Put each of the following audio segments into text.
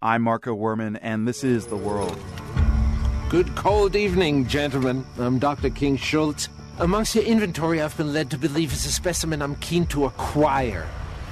I'm Marco Werman, and this is The World. Good cold evening, gentlemen. I'm Dr. King Schultz. Amongst your inventory, I've been led to believe is a specimen I'm keen to acquire.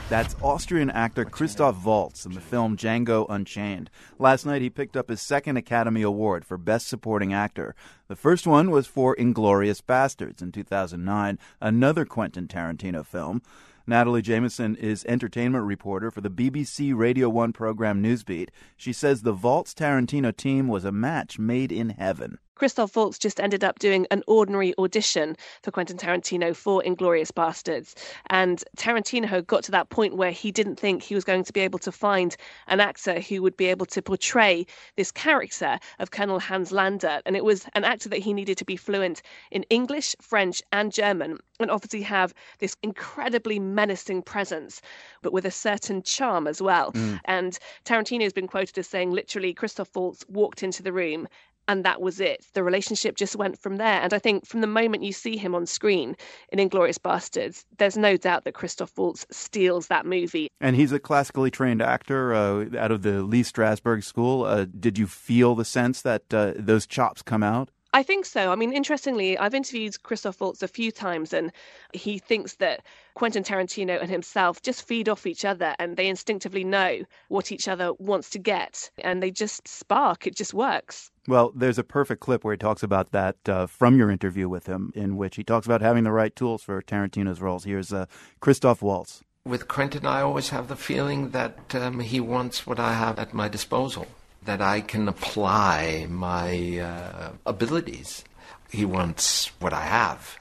That's Austrian actor Christoph Waltz in the film Django Unchained. Last night he picked up his second Academy Award for Best Supporting Actor. The first one was for Inglourious Basterds in 2009, another Quentin Tarantino film. Natalie Jamieson is entertainment reporter for the BBC Radio 1 program Newsbeat. She says the Waltz Tarantino team was a match made in heaven. Christoph Waltz just ended up doing an ordinary audition for Quentin Tarantino for Inglourious Basterds. And Tarantino got to that point where he didn't think he was going to be able to find an actor who would be able to portray this character of Colonel Hans Landa. And it was an actor that he needed to be fluent in English, French, and German, and obviously have this incredibly menacing presence, but with a certain charm as well. Mm. And Tarantino has been quoted as saying, literally, Christoph Waltz walked into the room and that was it. The relationship just went from there. And I think from the moment you see him on screen in Inglourious Basterds, there's no doubt that Christoph Waltz steals that movie. And he's a classically trained actor uh, out of the Lee Strasberg School. Uh, did you feel the sense that uh, those chops come out? I think so. I mean, interestingly, I've interviewed Christoph Waltz a few times, and he thinks that Quentin Tarantino and himself just feed off each other and they instinctively know what each other wants to get, and they just spark. It just works. Well, there's a perfect clip where he talks about that uh, from your interview with him, in which he talks about having the right tools for Tarantino's roles. Here's uh, Christoph Waltz. With Quentin, I always have the feeling that um, he wants what I have at my disposal that I can apply my uh, abilities. He wants what I have.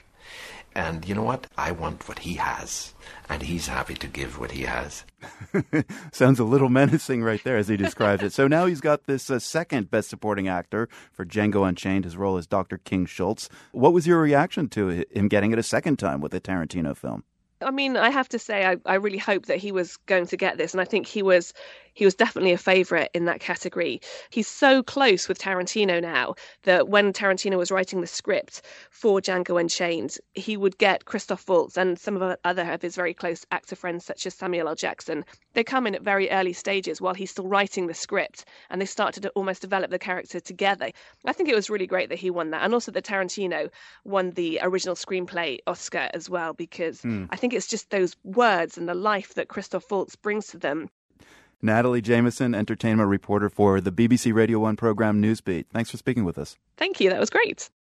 And you know what? I want what he has. And he's happy to give what he has. Sounds a little menacing right there as he describes it. So now he's got this uh, second Best Supporting Actor for Django Unchained. His role is Dr. King Schultz. What was your reaction to him getting it a second time with a Tarantino film? I mean, I have to say, I, I really hope that he was going to get this, and I think he was he was definitely a favourite in that category. He's so close with Tarantino now that when Tarantino was writing the script for Django Unchained, he would get Christoph Waltz and some of other of his very close actor friends, such as Samuel L. Jackson. They come in at very early stages while he's still writing the script, and they start to almost develop the character together. I think it was really great that he won that, and also that Tarantino won the original screenplay Oscar as well, because mm. I think it's just those words and the life that Christoph Waltz brings to them Natalie Jamieson, entertainment reporter for the BBC Radio 1 program Newsbeat. Thanks for speaking with us. Thank you. That was great.